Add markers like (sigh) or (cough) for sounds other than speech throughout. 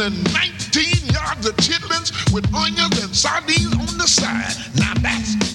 and 19 yards of chitlins with onions and sardines on the side. Now that's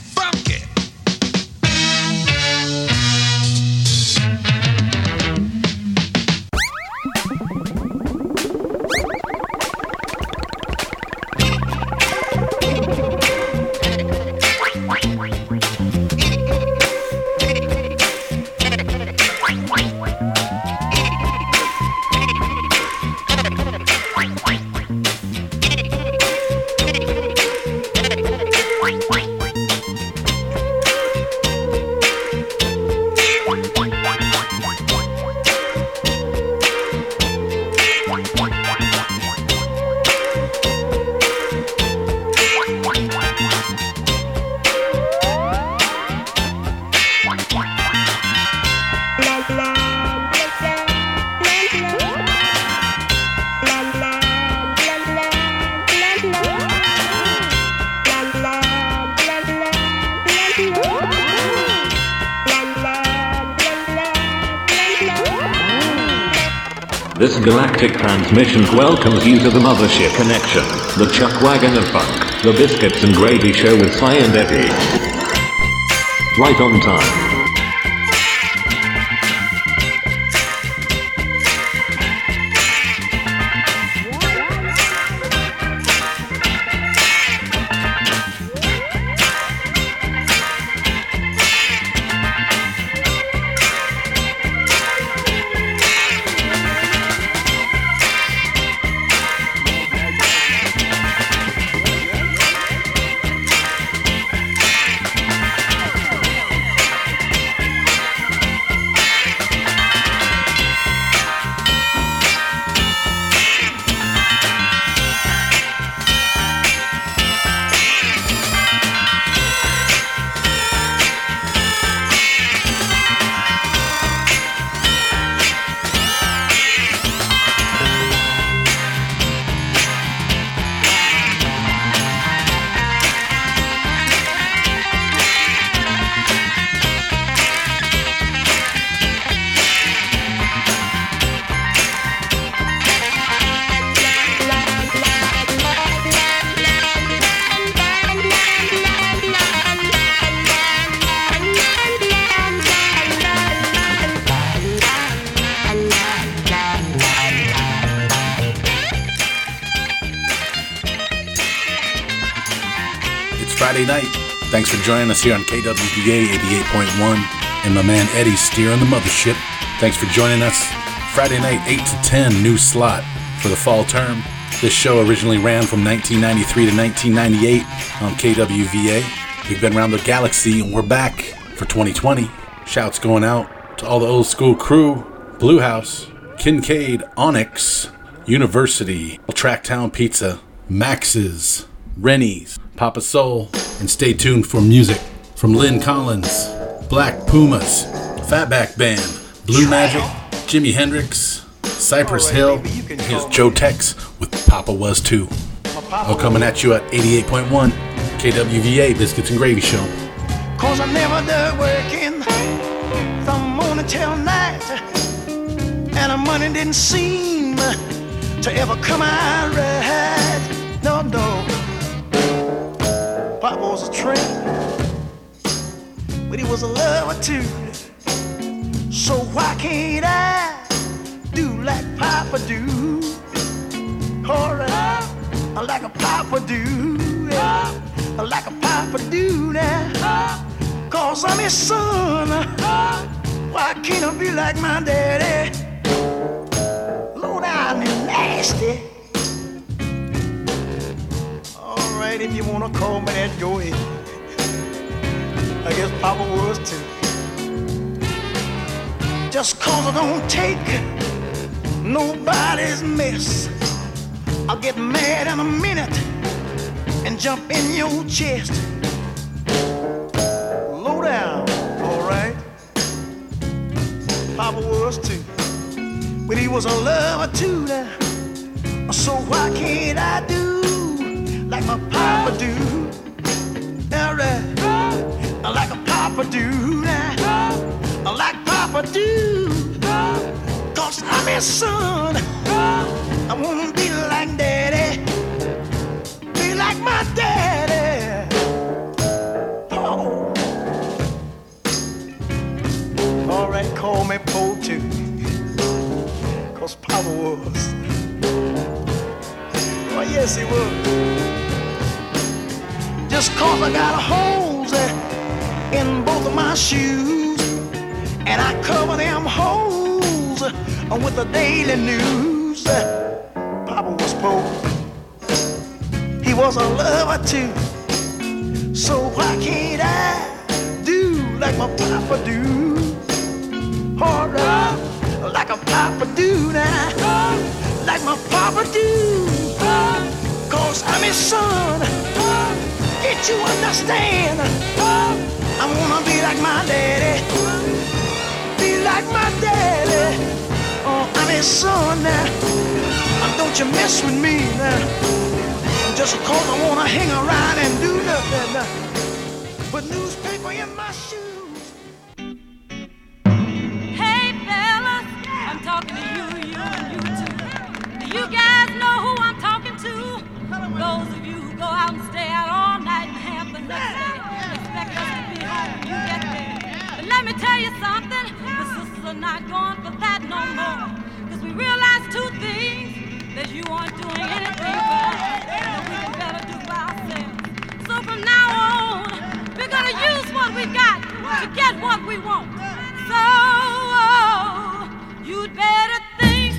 transmission welcomes you to the Mothership Connection, the Chuck Wagon of Funk, the Biscuits and Gravy Show with Cy and Eddie. Right on time. Joining us here on KWVA 88.1 and my man Eddie steering the mothership. Thanks for joining us. Friday night, 8 to 10, new slot for the fall term. This show originally ran from 1993 to 1998 on KWVA. We've been around the galaxy and we're back for 2020. Shouts going out to all the old school crew Blue House, Kincaid, Onyx, University, Tracktown Pizza, Max's, Rennie's, Papa Soul, and stay tuned for music from Lyn Collins, Black Pumas, Fatback Band, Blue Magic, Jimi Hendrix, Cypress Hill, and here's Joe Tex with Papa Was Too. All coming at you at 88.1 KWVA Biscuits and Gravy Show. Cause I never done working from morning till night. And the money didn't seem to ever come out right. No, no. Papa was a tramp, but he was a lover too. So why can't I do like Papa do? Alright, like a Papa do. Yeah. Like a Papa do now. Cause I'm his son. Why can't I be like my daddy? Down and nasty. If you wanna call me that, go ahead. I guess Papa was too. Just cause I don't take nobody's mess. I'll get mad in a minute and jump in your chest. Low down, alright. Papa was too. But he was a lover too now. So why can't I do like my papa do? Alright. Uh, like a papa do. Like papa do. Cause I'm his son. I wanna be like daddy, be like my daddy. Oh. All right, call me Po too, cause Papa was. Oh yes, he was. Just cause I got holes in both of my shoes, and I cover them holes with the daily news. Papa was poor, he was a lover too. So why can't I do like my papa do? Alright, like a papa do now, like my papa do. Cause I'm his son. Can't you understand? I wanna be like my daddy. Be like my daddy. Oh, I'm his son now. Uh, Don't you mess with me now. Just cause I wanna hang around and do nothing. now. Put newspaper in my shoes. Hey fellas, I'm talking to you, you you too. You guys let me tell you something, the sisters are not going for that no more. Cause we realize two things, that you aren't doing anything for us, we better do for ourselves. So from now on, we're gonna use what we got to get what we want. So you'd better think.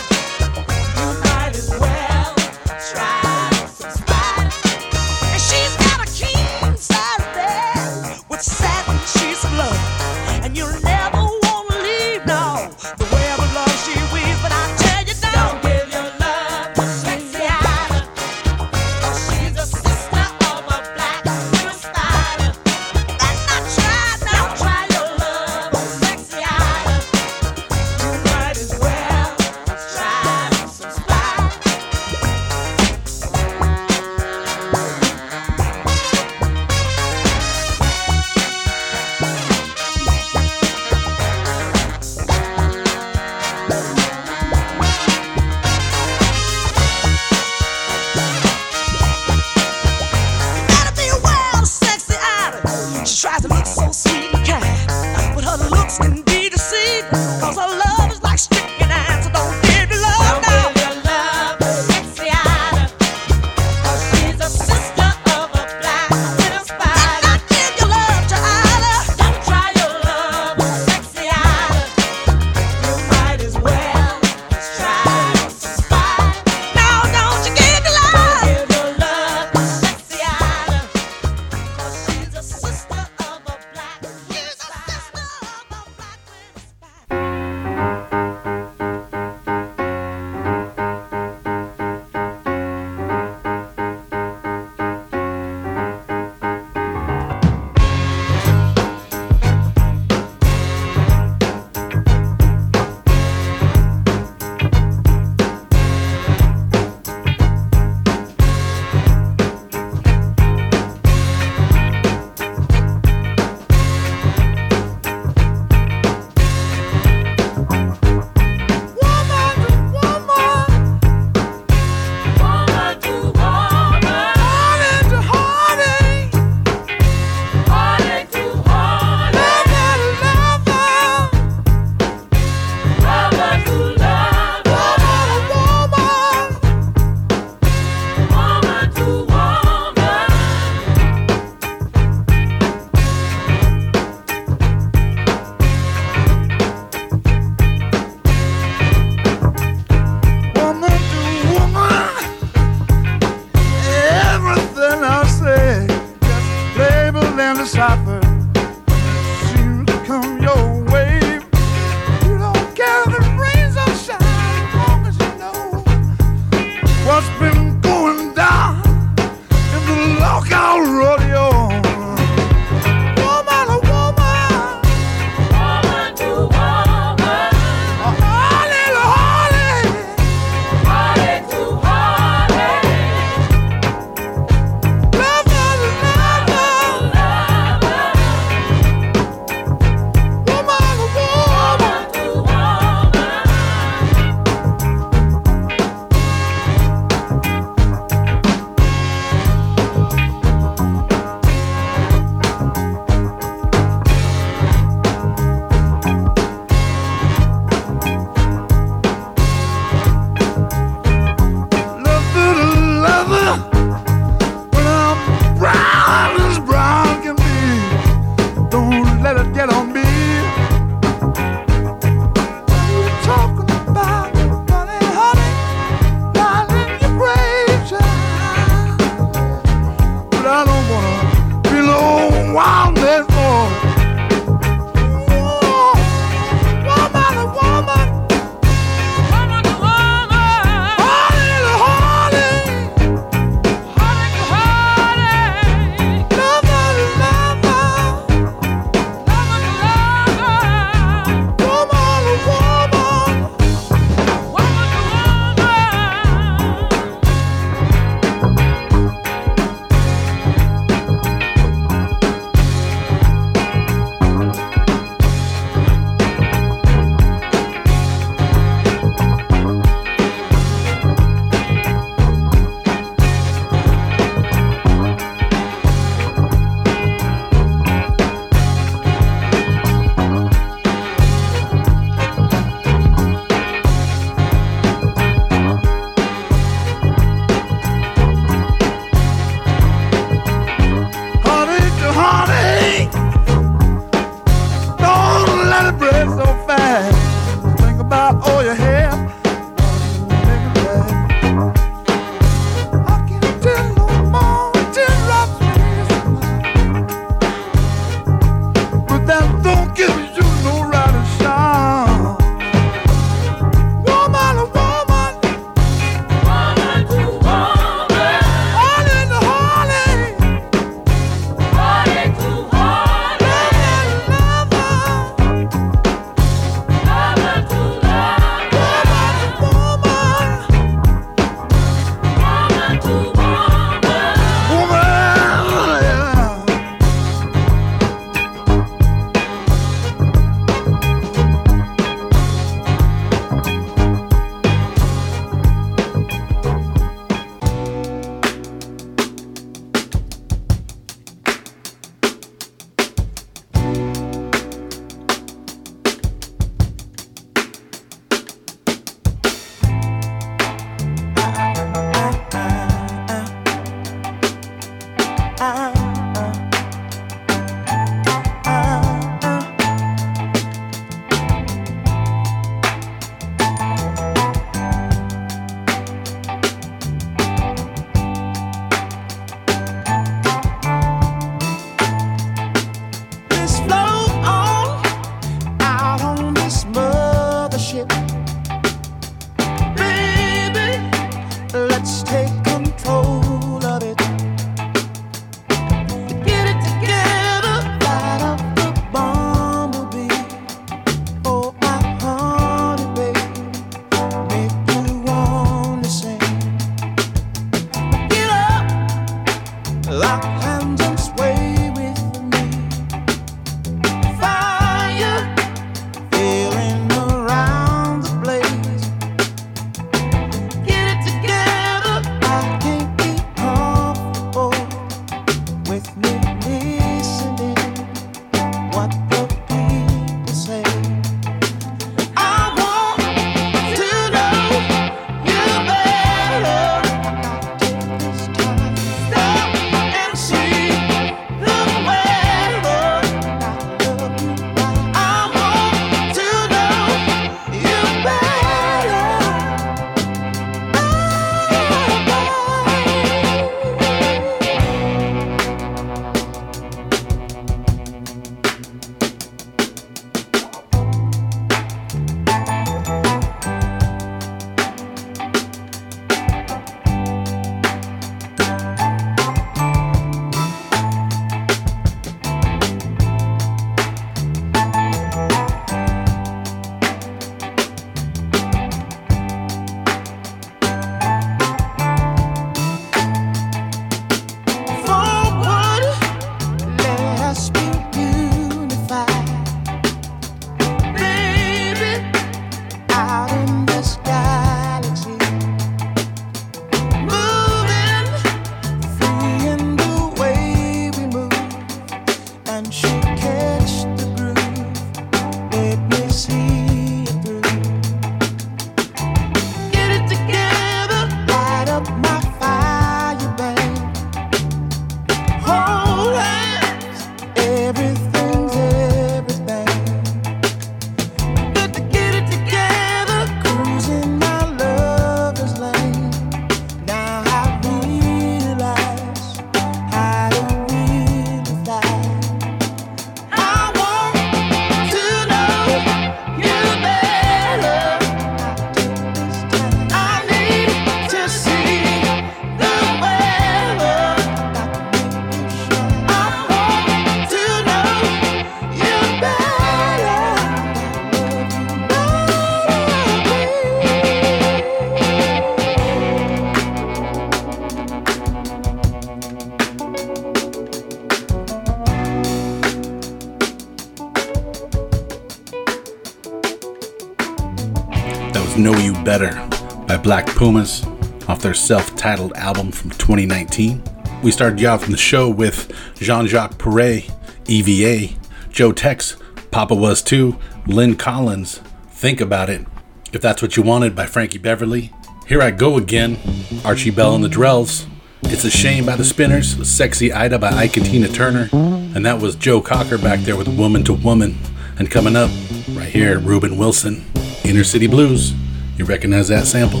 Black Pumas off their self titled album from 2019. We started you off in the show with Jean Jacques Perrey, EVA, Joe Tex, Papa Was Too, Lyn Collins, Think About It, If That's What You Wanted by Frankie Beverly, Here I Go Again, Archie Bell and the Drells, It's a Shame by the Spinners, Sexy Ida by Ike and Tina Turner, and that was Joe Cocker back there with Woman to Woman. And coming up, right here, Reuben Wilson, Inner City Blues. You recognize that sample?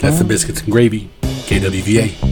That's the Biscuits and Gravy, KWVA.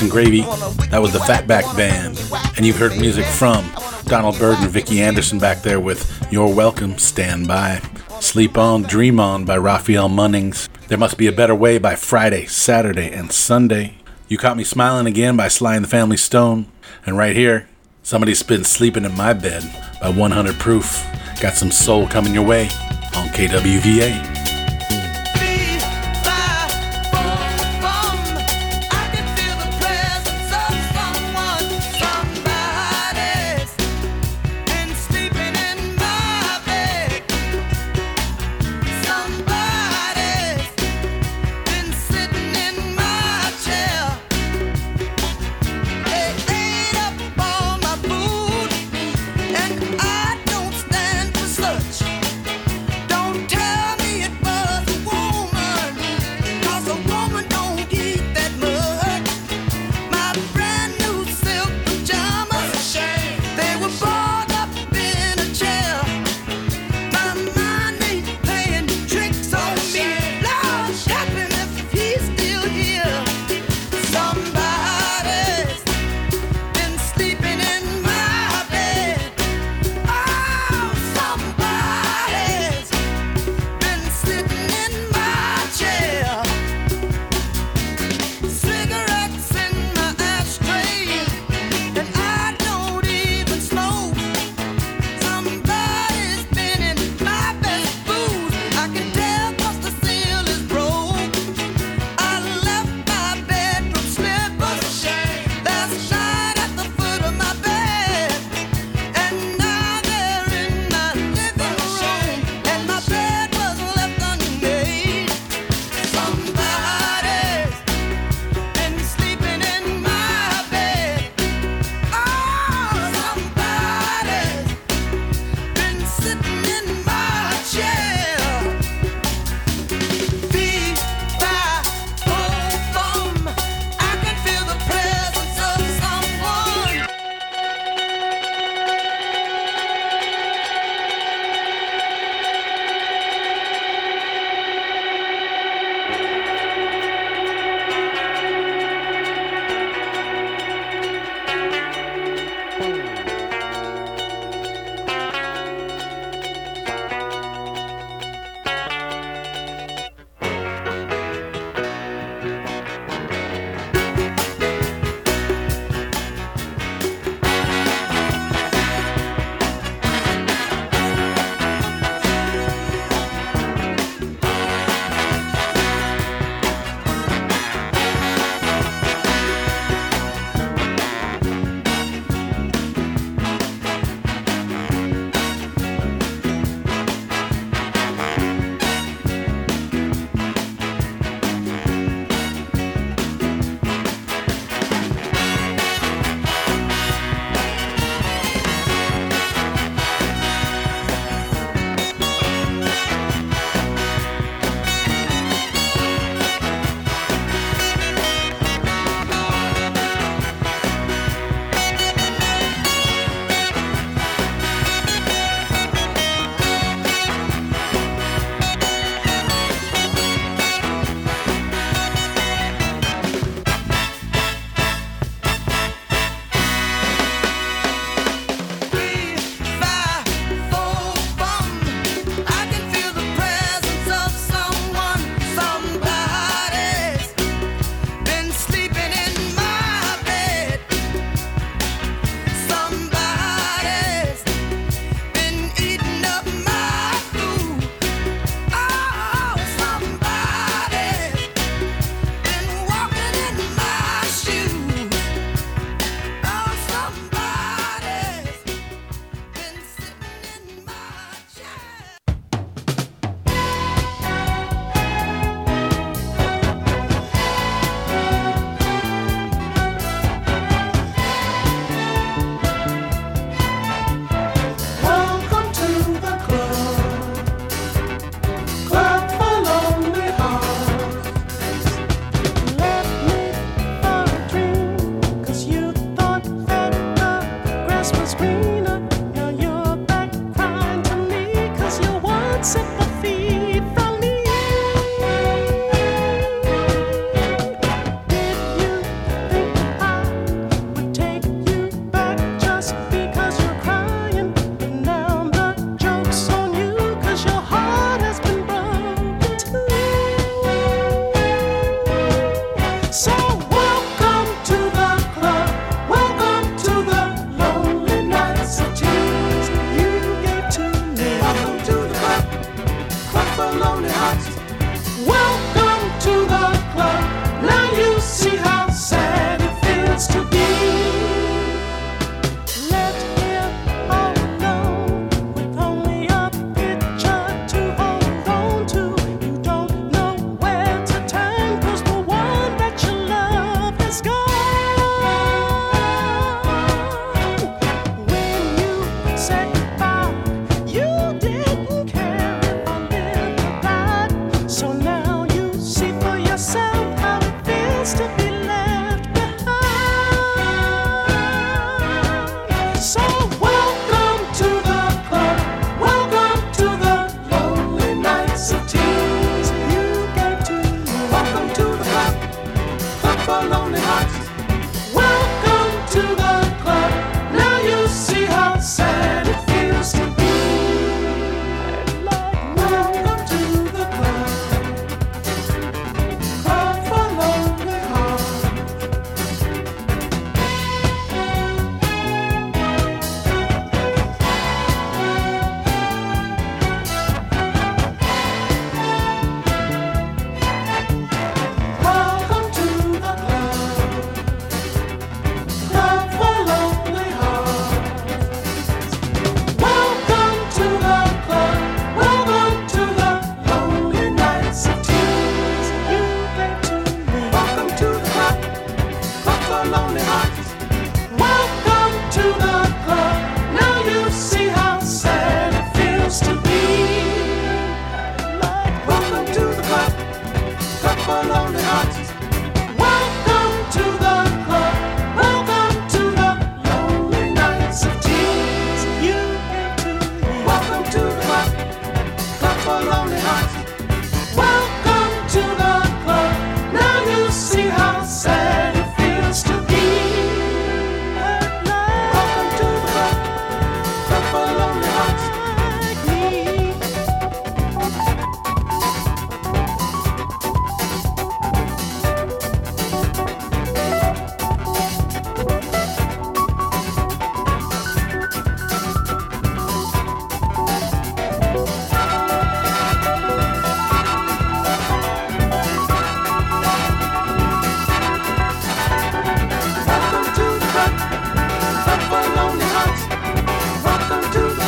And gravy. That was the Fatback Band. And you've heard music from Donald Byrd and Vicki Anderson back there with You're Welcome, Stand By. Sleep On, Dream On by Raphael Munnings. There Must Be a Better Way by Friday, Saturday, and Sunday. You Caught Me Smiling Again by Sly and the Family Stone. And right here, Somebody's Been Sleeping in My Bed by 100 Proof. Got some soul coming your way on KWVA.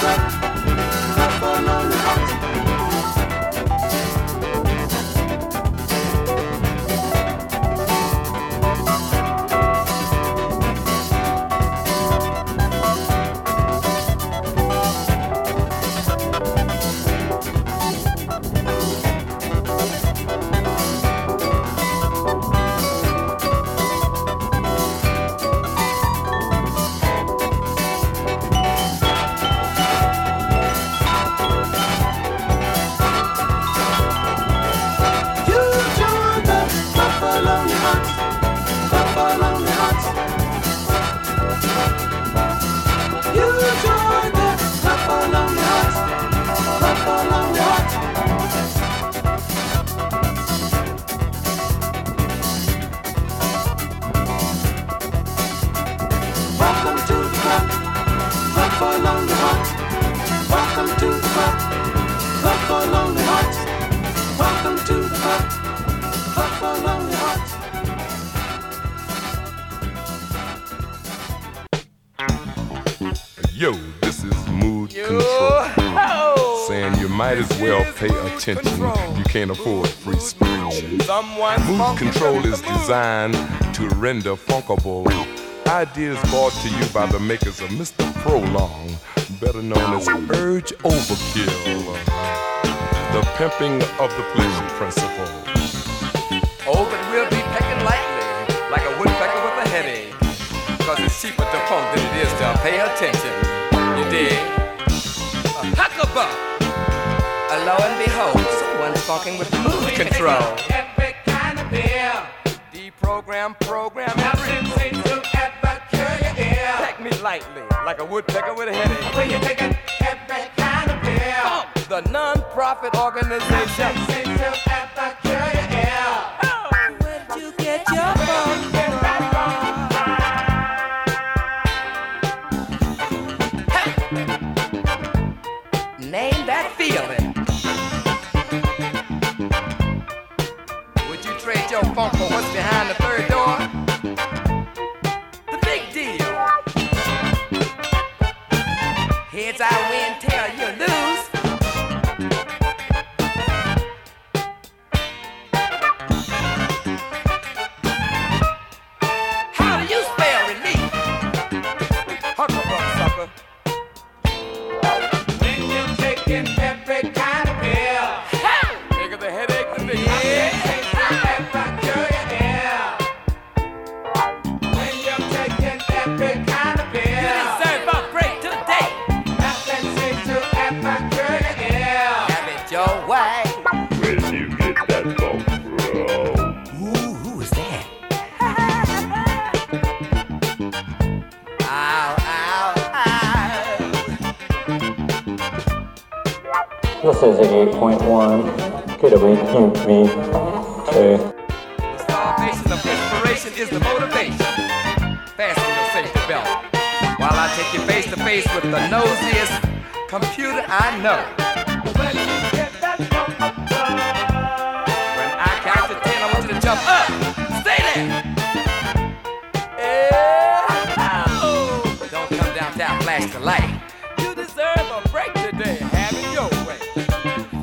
Attention. can't afford free speech. Mood control is designed to render funkable ideas brought to you by the makers of Mr. Prolong, better known as Urge Overkill, the pimping of the pleasure principle. Oh, but we'll be pecking lightly, like a woodpecker with a headache, cause it's cheaper to pump than it is to pay attention. You dig? A! And lo and behold, Everyone's fucking with mood control. Epic kind of beer. Deprogram, program, everything. Take me lightly, like a woodpecker with a headache. Will you take it? Every kind of beer. Oh, the non-profit organization. Everything to ever cure your ear. Where'd you get your phone? out, flash the light. You deserve a break today, have it your way.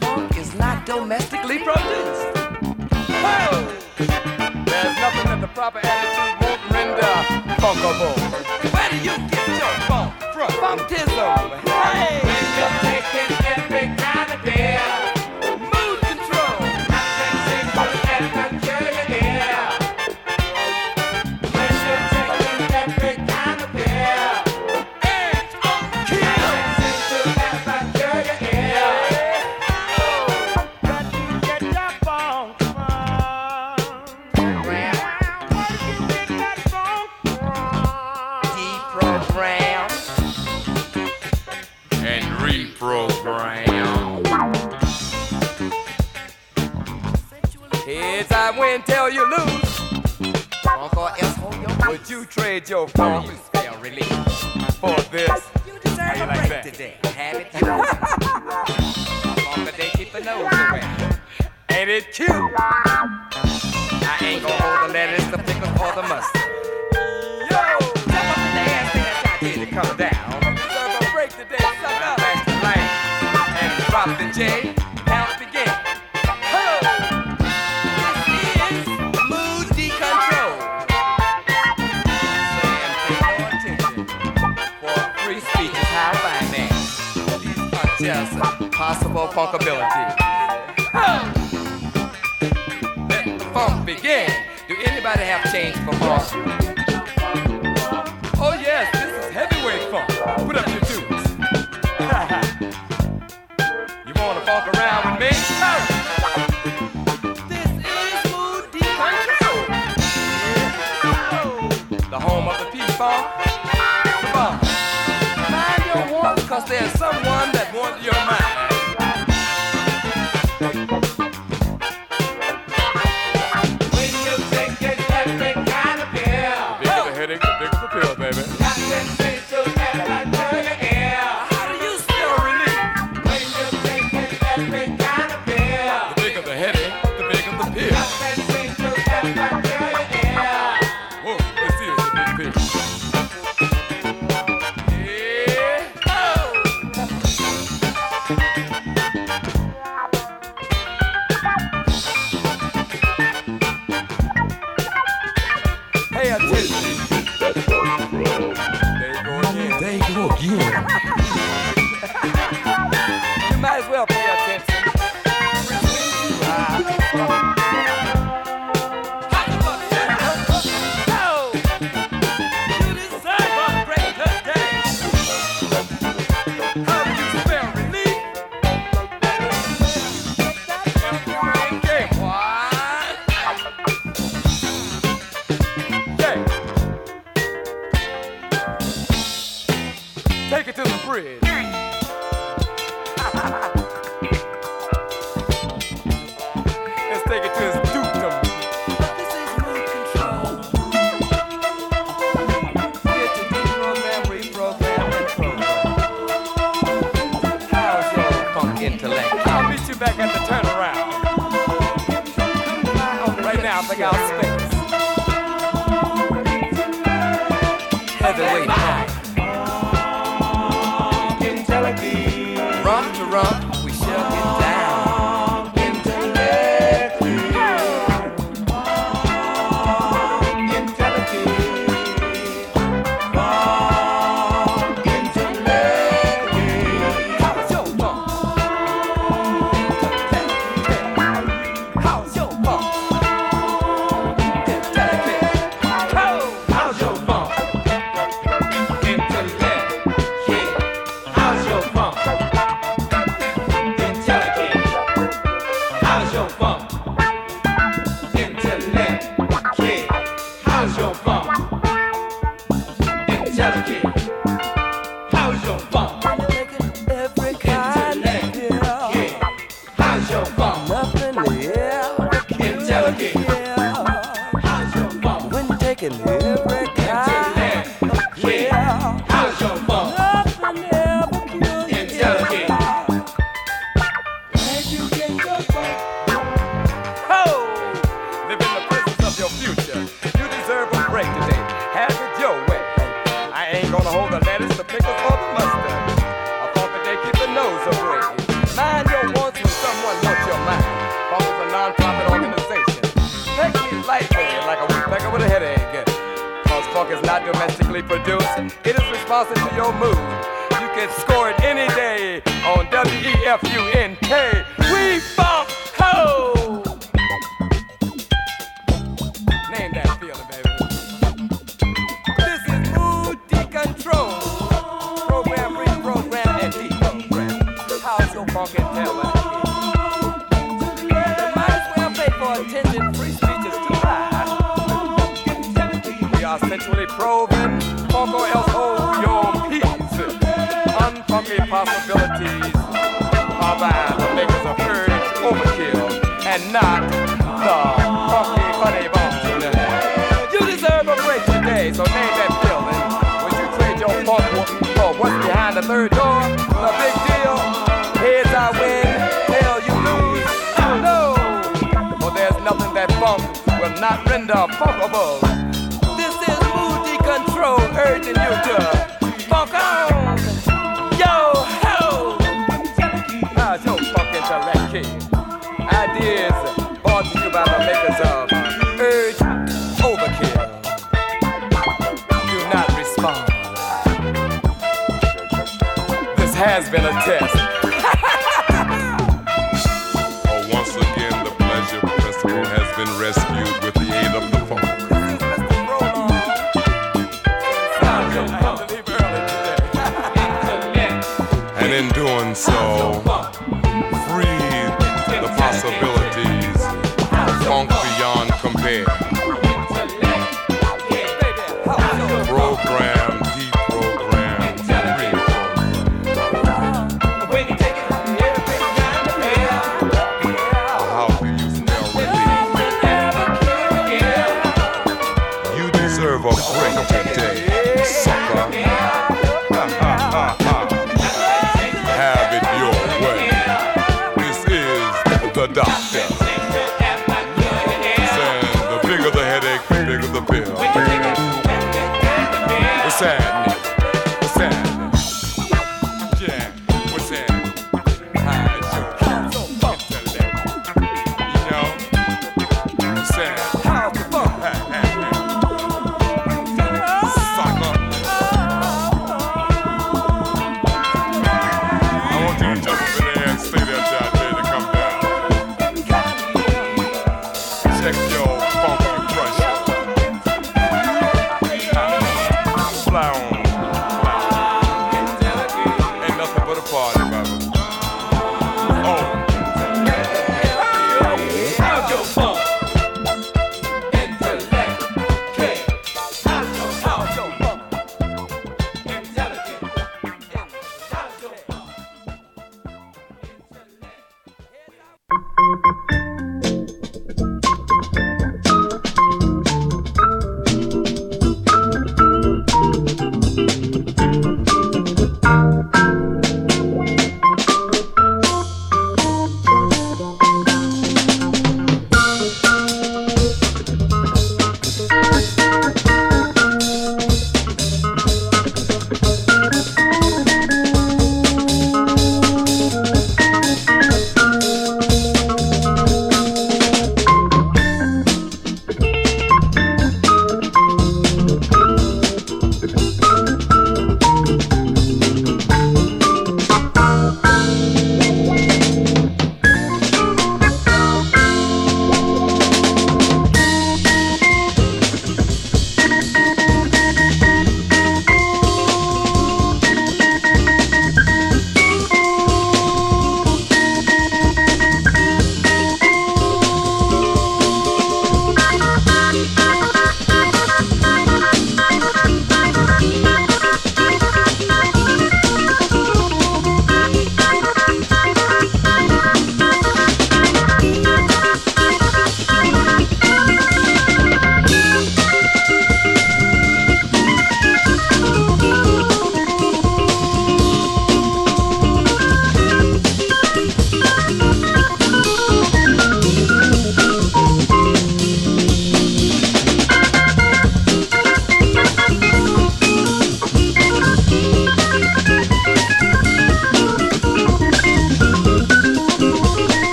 Funk is not domestically produced. Hey! There's nothing that the proper attitude won't render funkable. Where do you get your funk from? Funkism. Hey! When you're taking epic 就放你。I've been waiting to rump, we shall get down.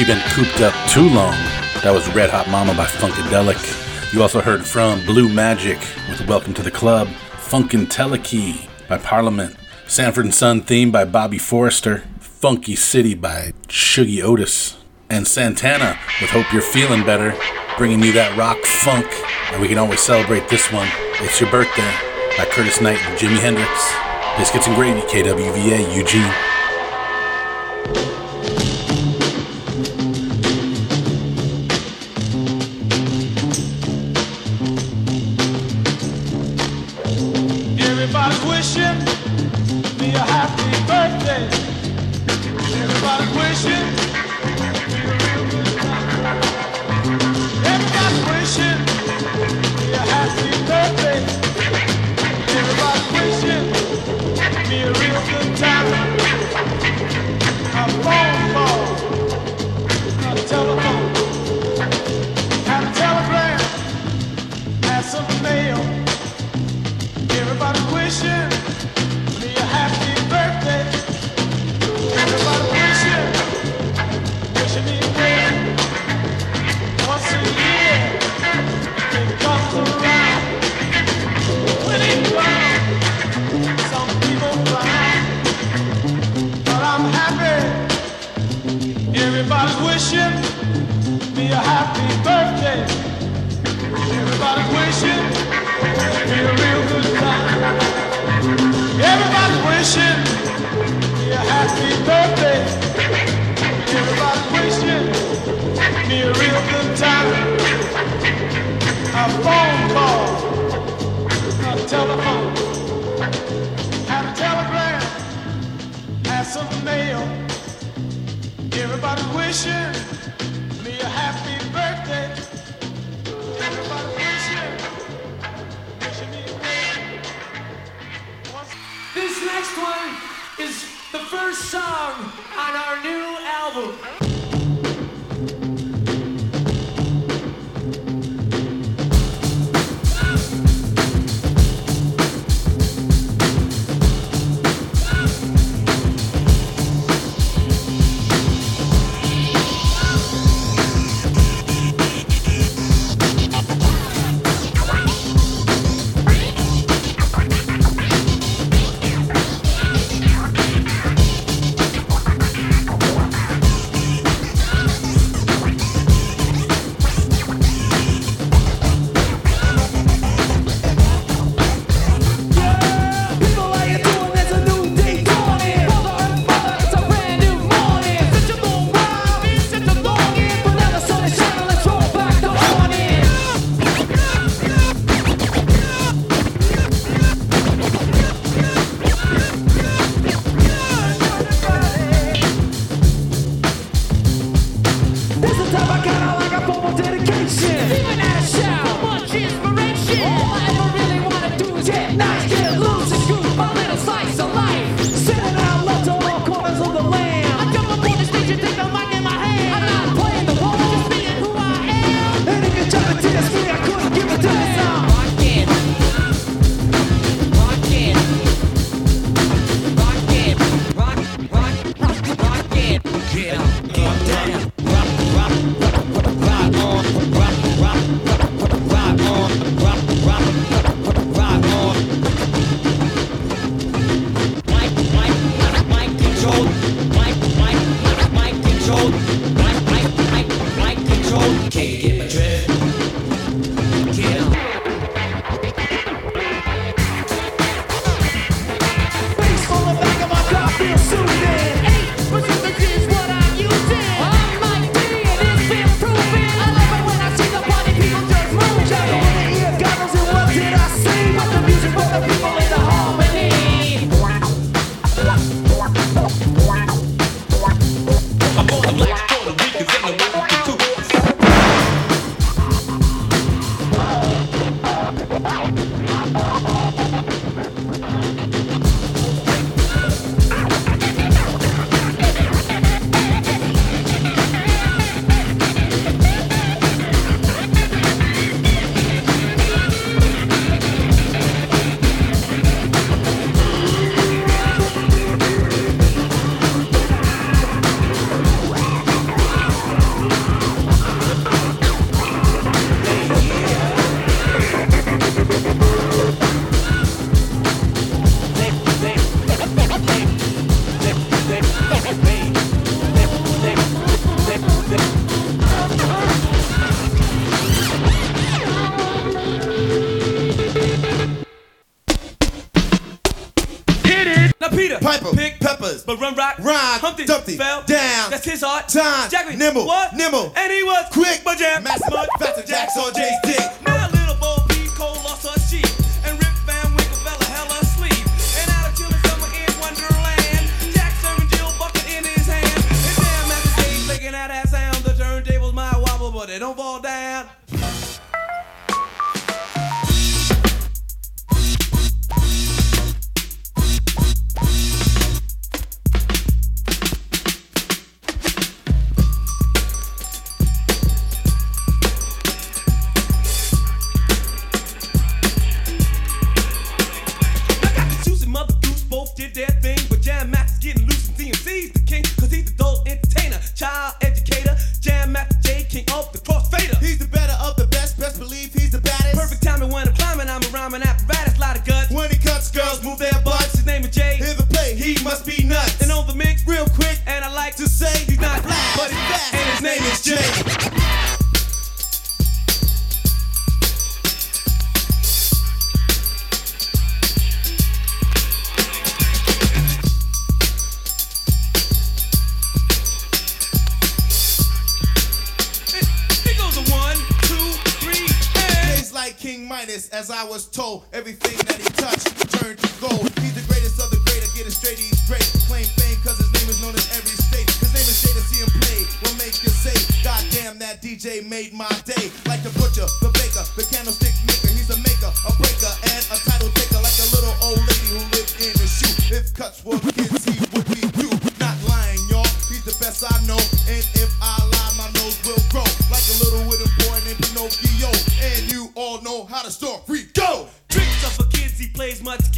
She been cooped up too long. That was Red Hot Mama by Funkadelic. You also heard from Blue Magic with Welcome to the Club, Funkentelechy by Parliament, Sanford and Son theme by Bobby Forrester, Funky Thithee by Shuggie Otis, and Santana with Hope You're Feeling Better, bringing you that rock funk. And we can always celebrate this one. It's your birthday. by Curtis Knight and Jimi Hendrix. Biscuits and Gravy, KWVA, Eugene.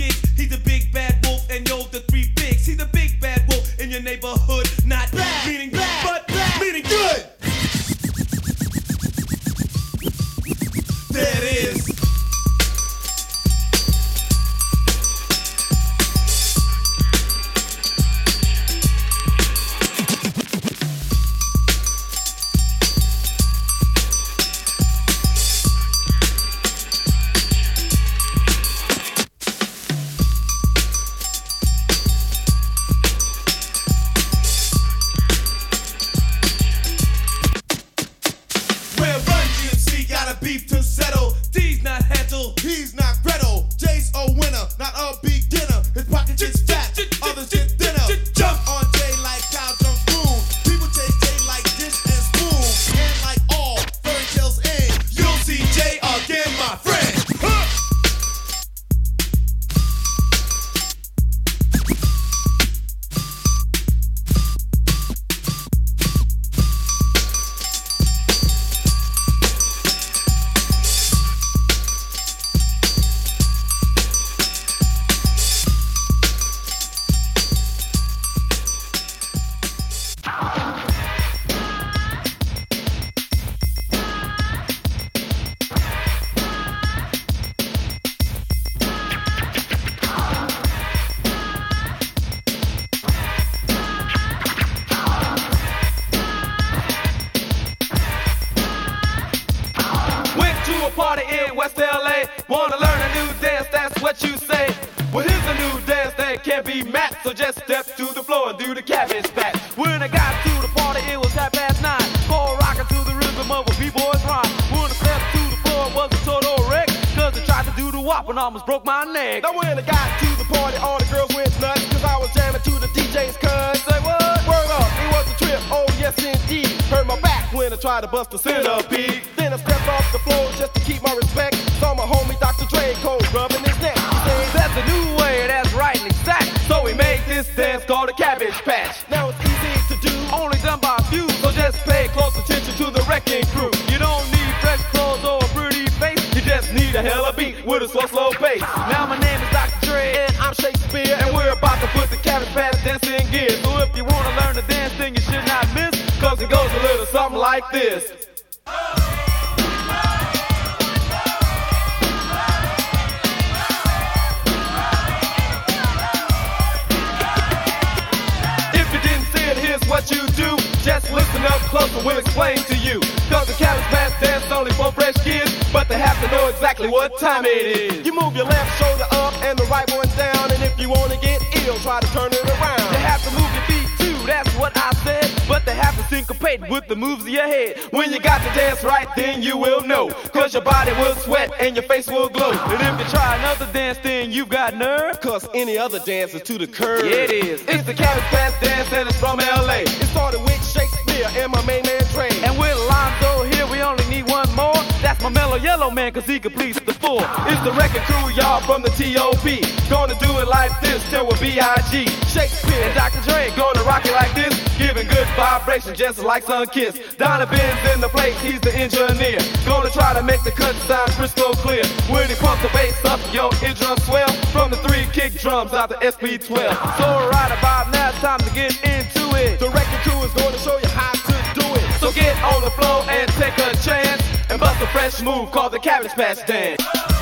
kids. He's the big bad wolf, and yo, the three pigs. He's the big bad wolf in your neighborhood. Not bad, meaning bad, but bad, meaning good. There is. Other dance is to the curve. Yeah, it is. It's the Patch Dance and it's from LA. It started with Shakespeare and my main man Dre. And with Lonzo here, we only need one more. That's my mellow yellow man, cause he completes the four. It's the Wreckin' Cru, y'all, from the T.O.P. Gonna do it like this till we're B.I.G. Shakespeare and Dr. Dre vibration just like Sun Kiss. Donovan's in the place, he's the engineer. Gonna try to make the cut sound crystal clear. When he pumps the bass up, yo, eardrum swell. From the three kick drums out the SP12. So right about now, time to get into it. The Wreckin' Cru is gonna show you how to do it. So get on the floor and take a chance and bust a fresh move called the Cabbage Patch Dance.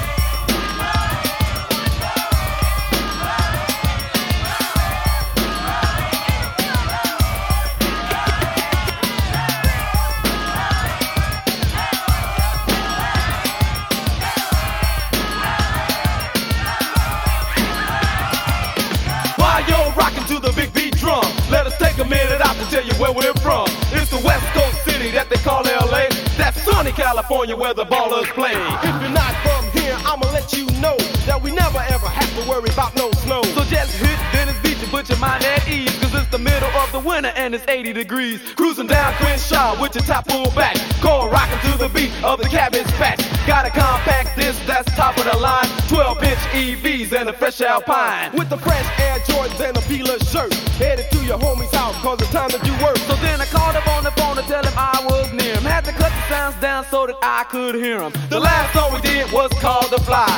A minute out to tell you where we're from. It's the West Coast city that they call LA. That's sunny California where the ballers play. If you're not from here, I'ma let you know that we never ever have to worry about no snow. So just hit Venice Beach and put your mind at ease. It's the middle of the winter and it's 80 degrees. Cruising down Crenshaw with your top pulled back. Going rocking to the beat of the cabbage patch. Got a compact disc that's top of the line. 12 inch EVs and a fresh Alpine. With the fresh Air Jordans and a Fila shirt. Headed to your homie's house cause it's time to do work. So then I called up on the phone to tell him I was near him. Had to cut the sounds down so that I could hear him. The last song we did was called The Fly.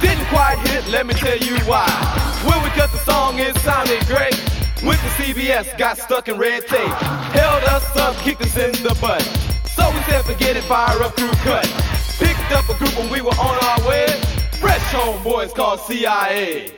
Didn't quite hit, let me tell you why. When we cut the song, it sounded great. Went to CBS, got stuck in red tape. Held us up, kicked us in the butt. So we said, forget it, fire up crew cut. Picked up a group when we were on our way. Fresh homeboys called CIA.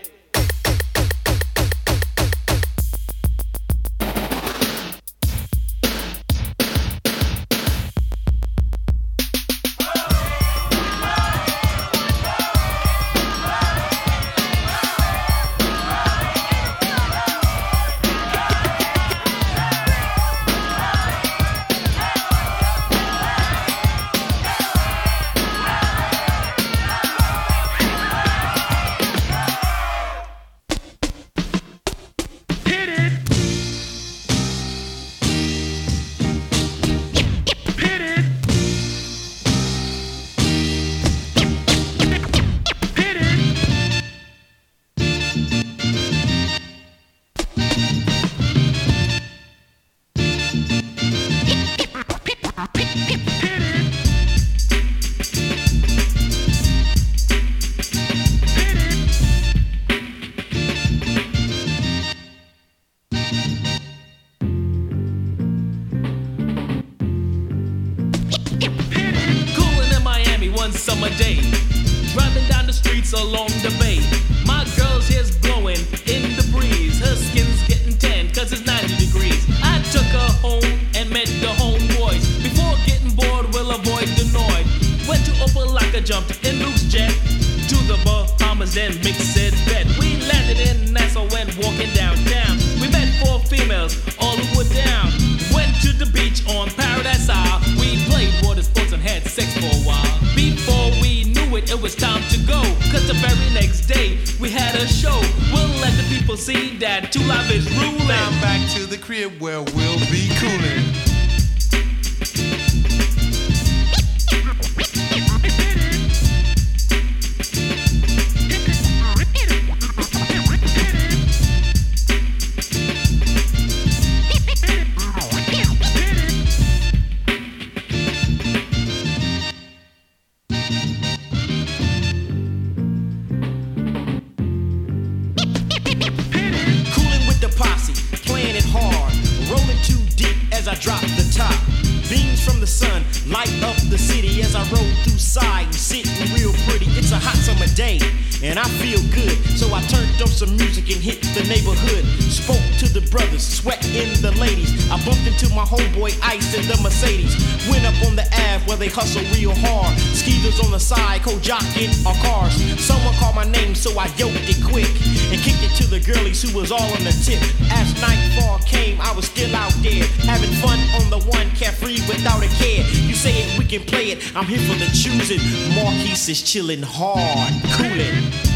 Beams from the sun light up the city as I roll through side, You sitting real pretty. It's a hot summer day, and I feel good. So I turned on some music and hit the neighborhood. Spoke to the brothers, sweat in the ladies. I bumped into my homeboy Ice in the Mercedes. Went up on the Ave where they hustle real hard. Skeeters on the side, co-jocking our cars. Someone called my name, so I yoked it quick and kicked it to the girlies who was all on the tip. As nightfall came, I was still out there having fun on the one, carefree without a care. You say it, we can play it. I'm here for the choosing. Marquis is chilling hard, coolin'.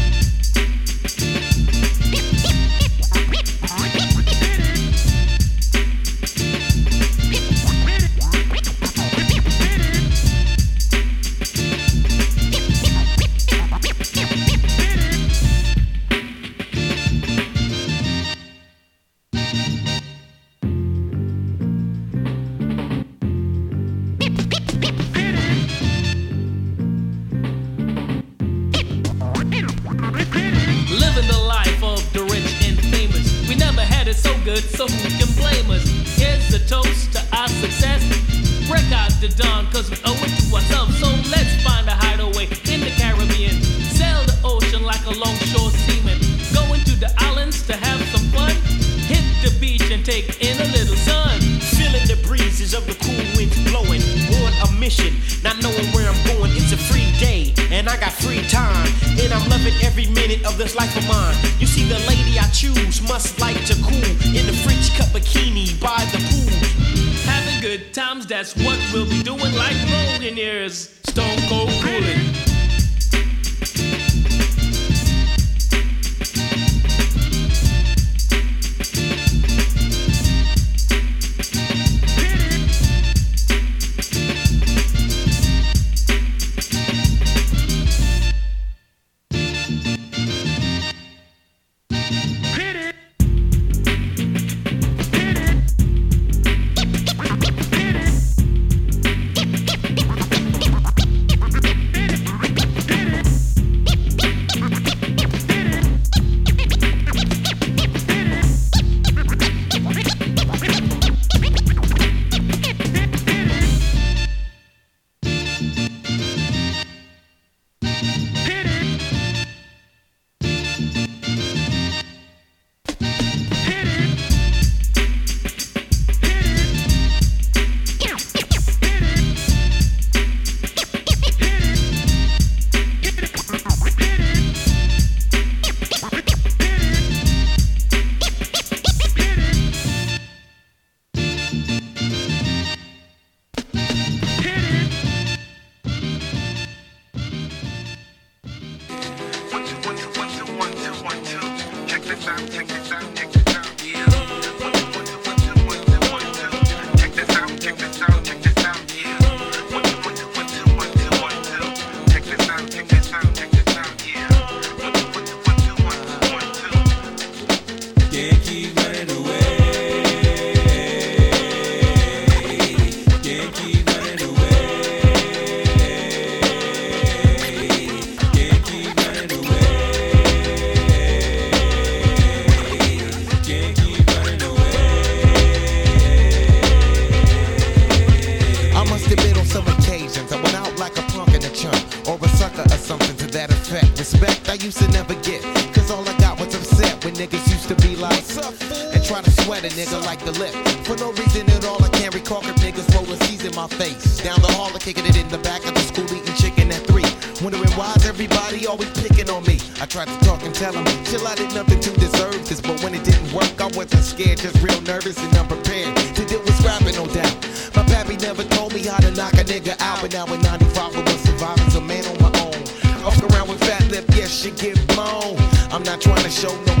trying to show no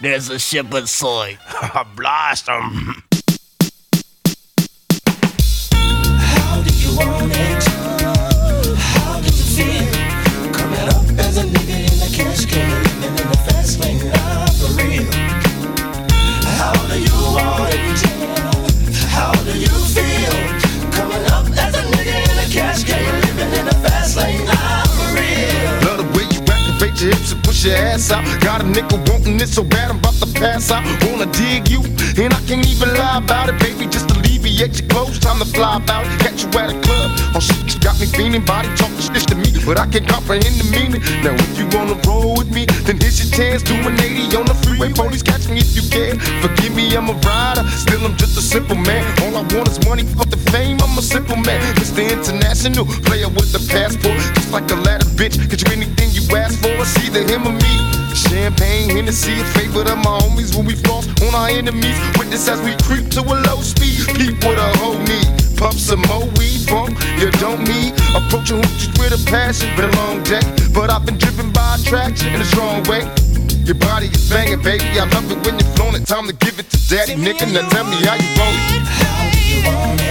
there's a ship in sight. (laughs) Blast them. Time to fly about. Catch you at a club, on shit you got me feeling. Body me, but I can't comprehend the meaning. Now if you wanna roll with me, then here's your chance. Do an 80 on the freeway, police catch me if you can. Forgive me, I'm a rider, still I'm just a simple man. All I want is money, fuck the fame. I'm a simple man, Mr. International player with a passport, just like a ladder, bitch. Get you anything you ask for, it's either him or me. Champagne, Hennessy, a favorite of my homies when we floss on our enemies. Witness as we creep to a low speed. Peep with a whole need. Puff some more weed, bump, you don't need. Approaching hoochies with a passion, been a long day. But I've been driven by attraction in a strong way. Your body is banging, baby. I love it when you're flown it. Time to give it to daddy, nigga. Now tell me how you want it. How you want?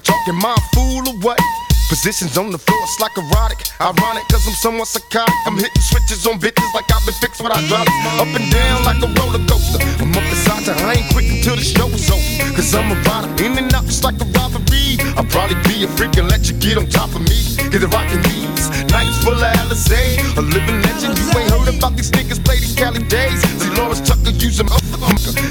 Think I come to talk in my fool or what? Positions on the floor, it's like erotic. Ironic, cause I'm somewhat psychotic. I'm hitting switches on bitches like I've been fixed when I drop. Up and down like a roller coaster. I'm up beside you, I ain't quick until the show is over. Cause I'm a rider, in and out just like a robbery. I'll probably be a freak and let you get on top of me. Get the rockin' these nights full of Alizé. A living about these niggas play these Cali days. See, Delores Tucker use them up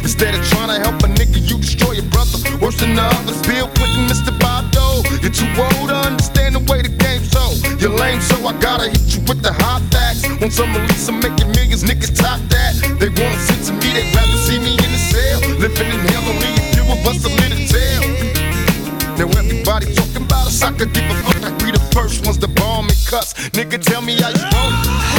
Instead of trying to help a nigga, you destroy your brother. Worse than the others, Bill Clinton, Mr. Bob Dole. You're too old to understand the way the game's so. You're lame, so I gotta hit you with the hot facts. Want some release, I'm making millions, niggas top that. They wanna sit to me, they'd rather see me in the cell. Living in hell, only a few of us lit in tail. Now everybody talking about us, I could give a fuck. Be the first ones to bomb and cuss. Nigga, tell me how you want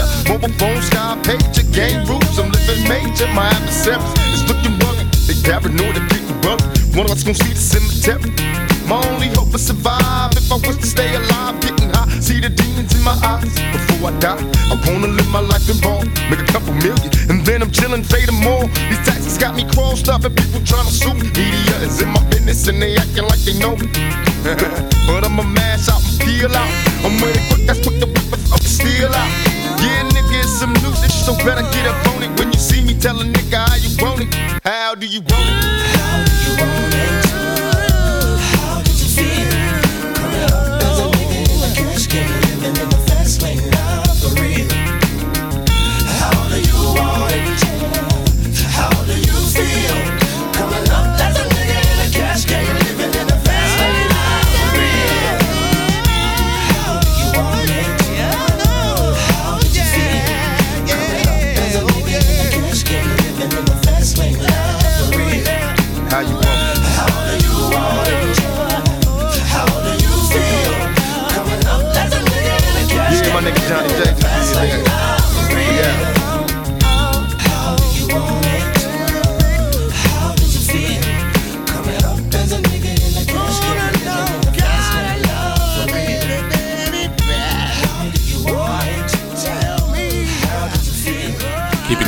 teenager. Mobile phone, sky pager, game rules, I'm living major. My adversaries is looking rugged. They paranoid and getting rugged. One of us gonna see the cemetery. My only hope is survive. If I was to stay alive, getting high, see the demons in my eyes. Before I die, I wanna live my life in ball, make a couple million, and then I'm chillin', fade them all. These taxes got me crossed up, and people tryna sue me. Media is in my business, and they acting like they know me. (laughs) but I'ma mash out and peel out. I'm it quick, that's quick to it up steal out. Yeah, nigga, it's some new shit, so better get up on it. When you see me, tell a nigga how you want it. How do you want it? How do you want it?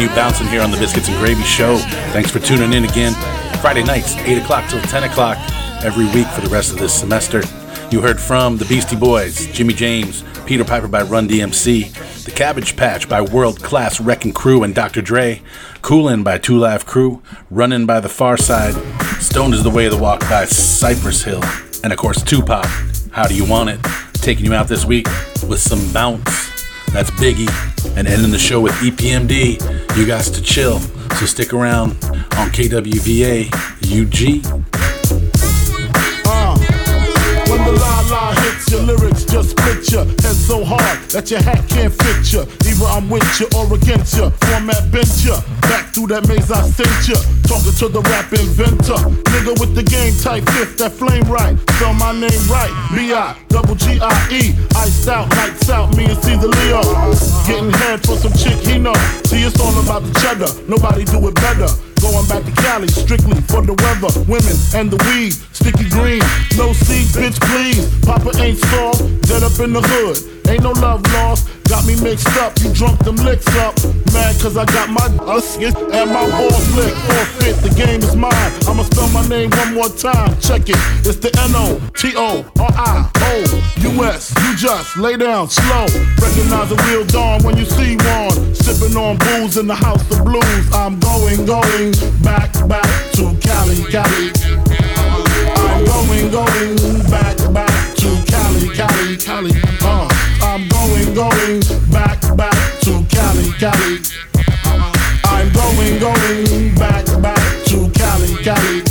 You bouncing here on the Biscuits and Gravy Show. Thanks for tuning in again. Friday nights, 8 o'clock till 10 o'clock every week for the rest of this semester. You heard from the Beastie Boys, Jimmy James, Peter Piper by Run DMC, The Cabbage Patch by World Class Wreckin' Cru and Dr. Dre, Coolin' by Two Live Crew, Runnin' by The Pharcyde, Stoned is the Way of the Walk by Cypress Hill, and of course Tupac, How Do You Want It? Taking you out this week with some bounce. That's Biggie. And ending the show with EPMD, You Gots To Chill. So stick around on KWVA UG. Uh, when the la la hits your lyrics, just picture head so hard that your hat can't fit you. Either I'm with you or against you. Format bent you. Back through that maze I sent you. Talking to the rap inventor. Nigga with the game type fifth, that flame right. Spell my name right. B-I, double G-I-E. Iced out, lights out, me and Cease a Leo. Getting head for some chick he know. See, it's all about the cheddar. Nobody do it better. Going back to Cali, strictly for the weather, women, and the weed. Sticky green, no seed, bitch, please. Papa ain't soft, dead up in the hood. Ain't no love lost, got me mixed up. You drunk them licks up. Mad cause I got my uskit and my balls licked. Forfeit, the game is mine. I'ma spell my name one more time. Check it. It's the N-O-T-O-R-I-O-U-S. You just lay down slow. Recognize the real dawn when you see one. Sipping on booze in the house of blues. I'm going, going back, back to Cali, Cali. I'm going, going back, back to Cali, Cali, Cali. Uh, I'm going, going back, back to Cali, Cali. I'm going, going back, back to Cali, Cali.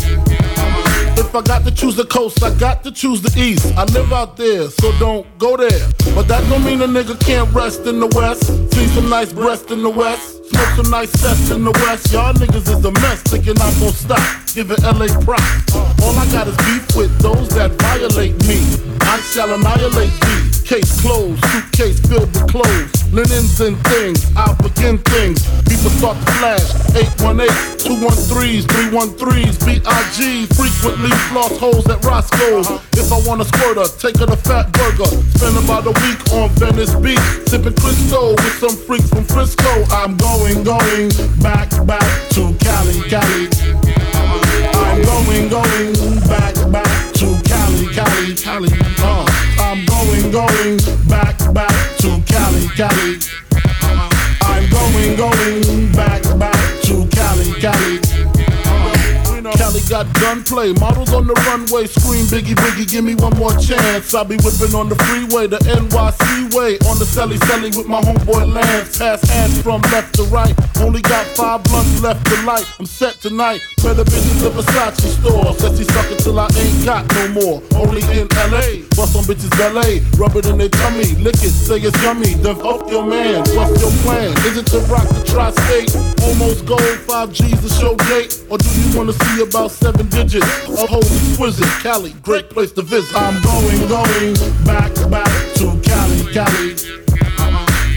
If I got to choose the coast, I got to choose the east. I live out there, so don't go there. But that don't mean a nigga can't rest in the west. See some nice breast in the west. Smoke some nice sets in the west. Y'all niggas is a mess, thinking I'm gon' stop. Giving LA props. All I got is beef with those that violate me. I shall annihilate thee. Case closed, suitcase filled with clothes. Linens and things, I'll begin things. People start to flash. 818, 213s, 313s, BIG. Frequently floss holes at Roscoe's. If I want a squirter, take her to Fatburger. Spend about a week on Venice Beach. Sipping Cristo with some freaks from Frisco. I'm going, going back, back to Cali, Cali. I'm going, going back, back to Cali, Cali, Cali. Uh, I'm going, going back, back to Cali, Cali. I'm going, going back, back to Cali, Cali. Cali got gunplay, models on the runway, scream Biggie Biggie, give me one more chance. I'll be whipping on the freeway, the NYC way, on the celly celly with my homeboy Lance. Pass hands from left to right, only got five blunts left to light. I'm set tonight, the bitches at Versace store. Says he suck till I ain't got no more. Only in LA, bust on bitches LA, rub it in their tummy, lick it, say it's yummy. Then fuck your man, what's your plan? Is it to rock the tri-state? Almost gold, five G's a show date, or do you wanna see about seven digits of holy exquisite? Cali, great place to visit. I'm going, going back, back to Cali, Cali.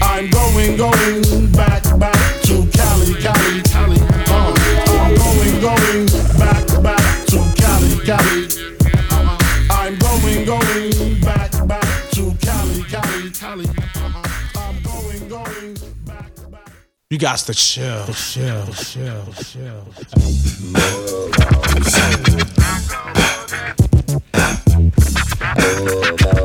I'm going, going back, back to Cali, Cali, Cali. Uh, I'm going, going back, back to Cali, Cali. I'm going, going You got to chill, chill, chill, chill. Relax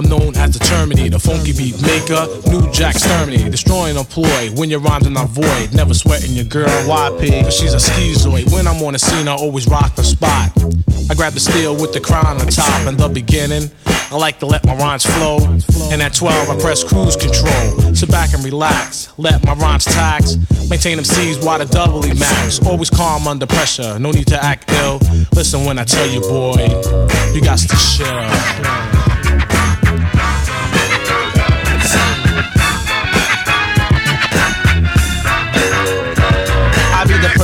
I'm known as the Terminator, the funky beat maker, new jack exterminator, destroying employ. When your rhymes are not void, never sweating your girl YP, cause she's a schizoid. When I'm on the scene, I always rock the spot. I grab the steel with the crown on top in the beginning. I like to let my rhymes flow. And at 12, I press cruise control. Sit back and relax. Let my rhymes tax. Maintain them C's while the doubly max. Always calm under pressure. No need to act ill. Listen when I tell you, boy, you got to chill.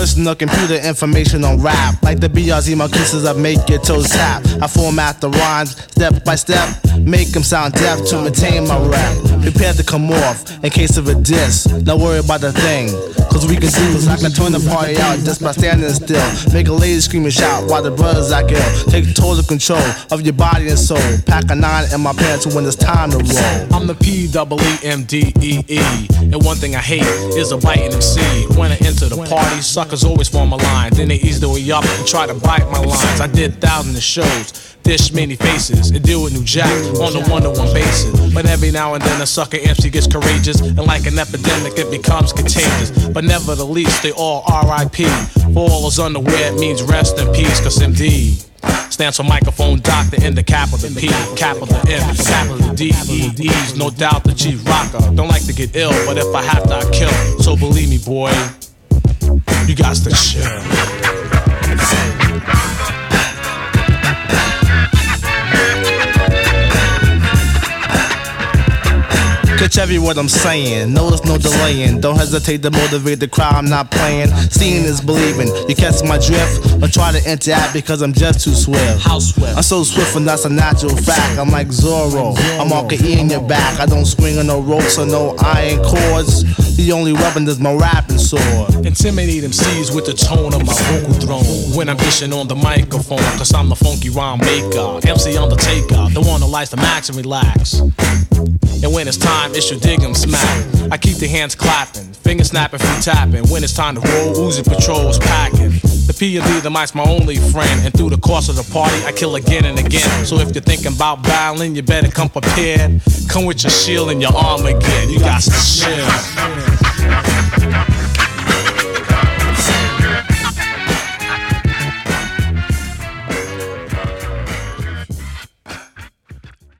Personal computer information on rap. Like the BRZ my kisses, I make your toes tap. I format the rhymes step by step. Make them sound deaf to maintain my rap. Prepare to come off in case of a diss. Don't worry about the thing. Cause we can do is I can turn the party out just by standing still. Make a lady scream and shout while the brothers act ill. Take total control of your body and soul. Pack a nine in my pants when it's time to roll. I'm the P double E M D E E. And one thing I hate is a biting MC. When I enter the party, suckers always form a line. Then they ease the way up and try to bite my lines. I did thousands of shows, dish many faces, and deal with New Jack on a one to one basis. But every now and then a sucker MC gets courageous, and like an epidemic, it becomes contagious. But nevertheless, they all RIP. For all those unaware, it means rest in peace, cause MD. Stands for microphone doctor in the capital P, capital M, capital D, E, E's. No doubt the G rocker. Don't like to get ill, but if I have to, I kill. So believe me, boy, you got to chill. Catch every word I'm saying. Notice no delaying. Don't hesitate to motivate the crowd. I'm not playing. Seeing is believing. You catch my drift, or try to interact because I'm just too swift. How swift? I'm so swift, and that's a natural fact. I'm like Zorro. I'm all E in your back. I don't swing on no ropes or no iron cords. The only weapon is my rapping sword. Intimidate MCs with the tone of my vocal throne. When I'm dishing on the microphone, cause I'm the funky rhyme maker. MC Undertaker, the one who likes to max and relax. And when it's time, it's your dig 'em smack. I keep the hands clapping, fingers snapping, feet tapping. When it's time to roll, Uzi patrols packing. The P and D, the mic's my only friend. And through the course of the party, I kill again and again. So if you're thinking about battling, you better come prepared. Come with your shield and your armor again. You got to chill.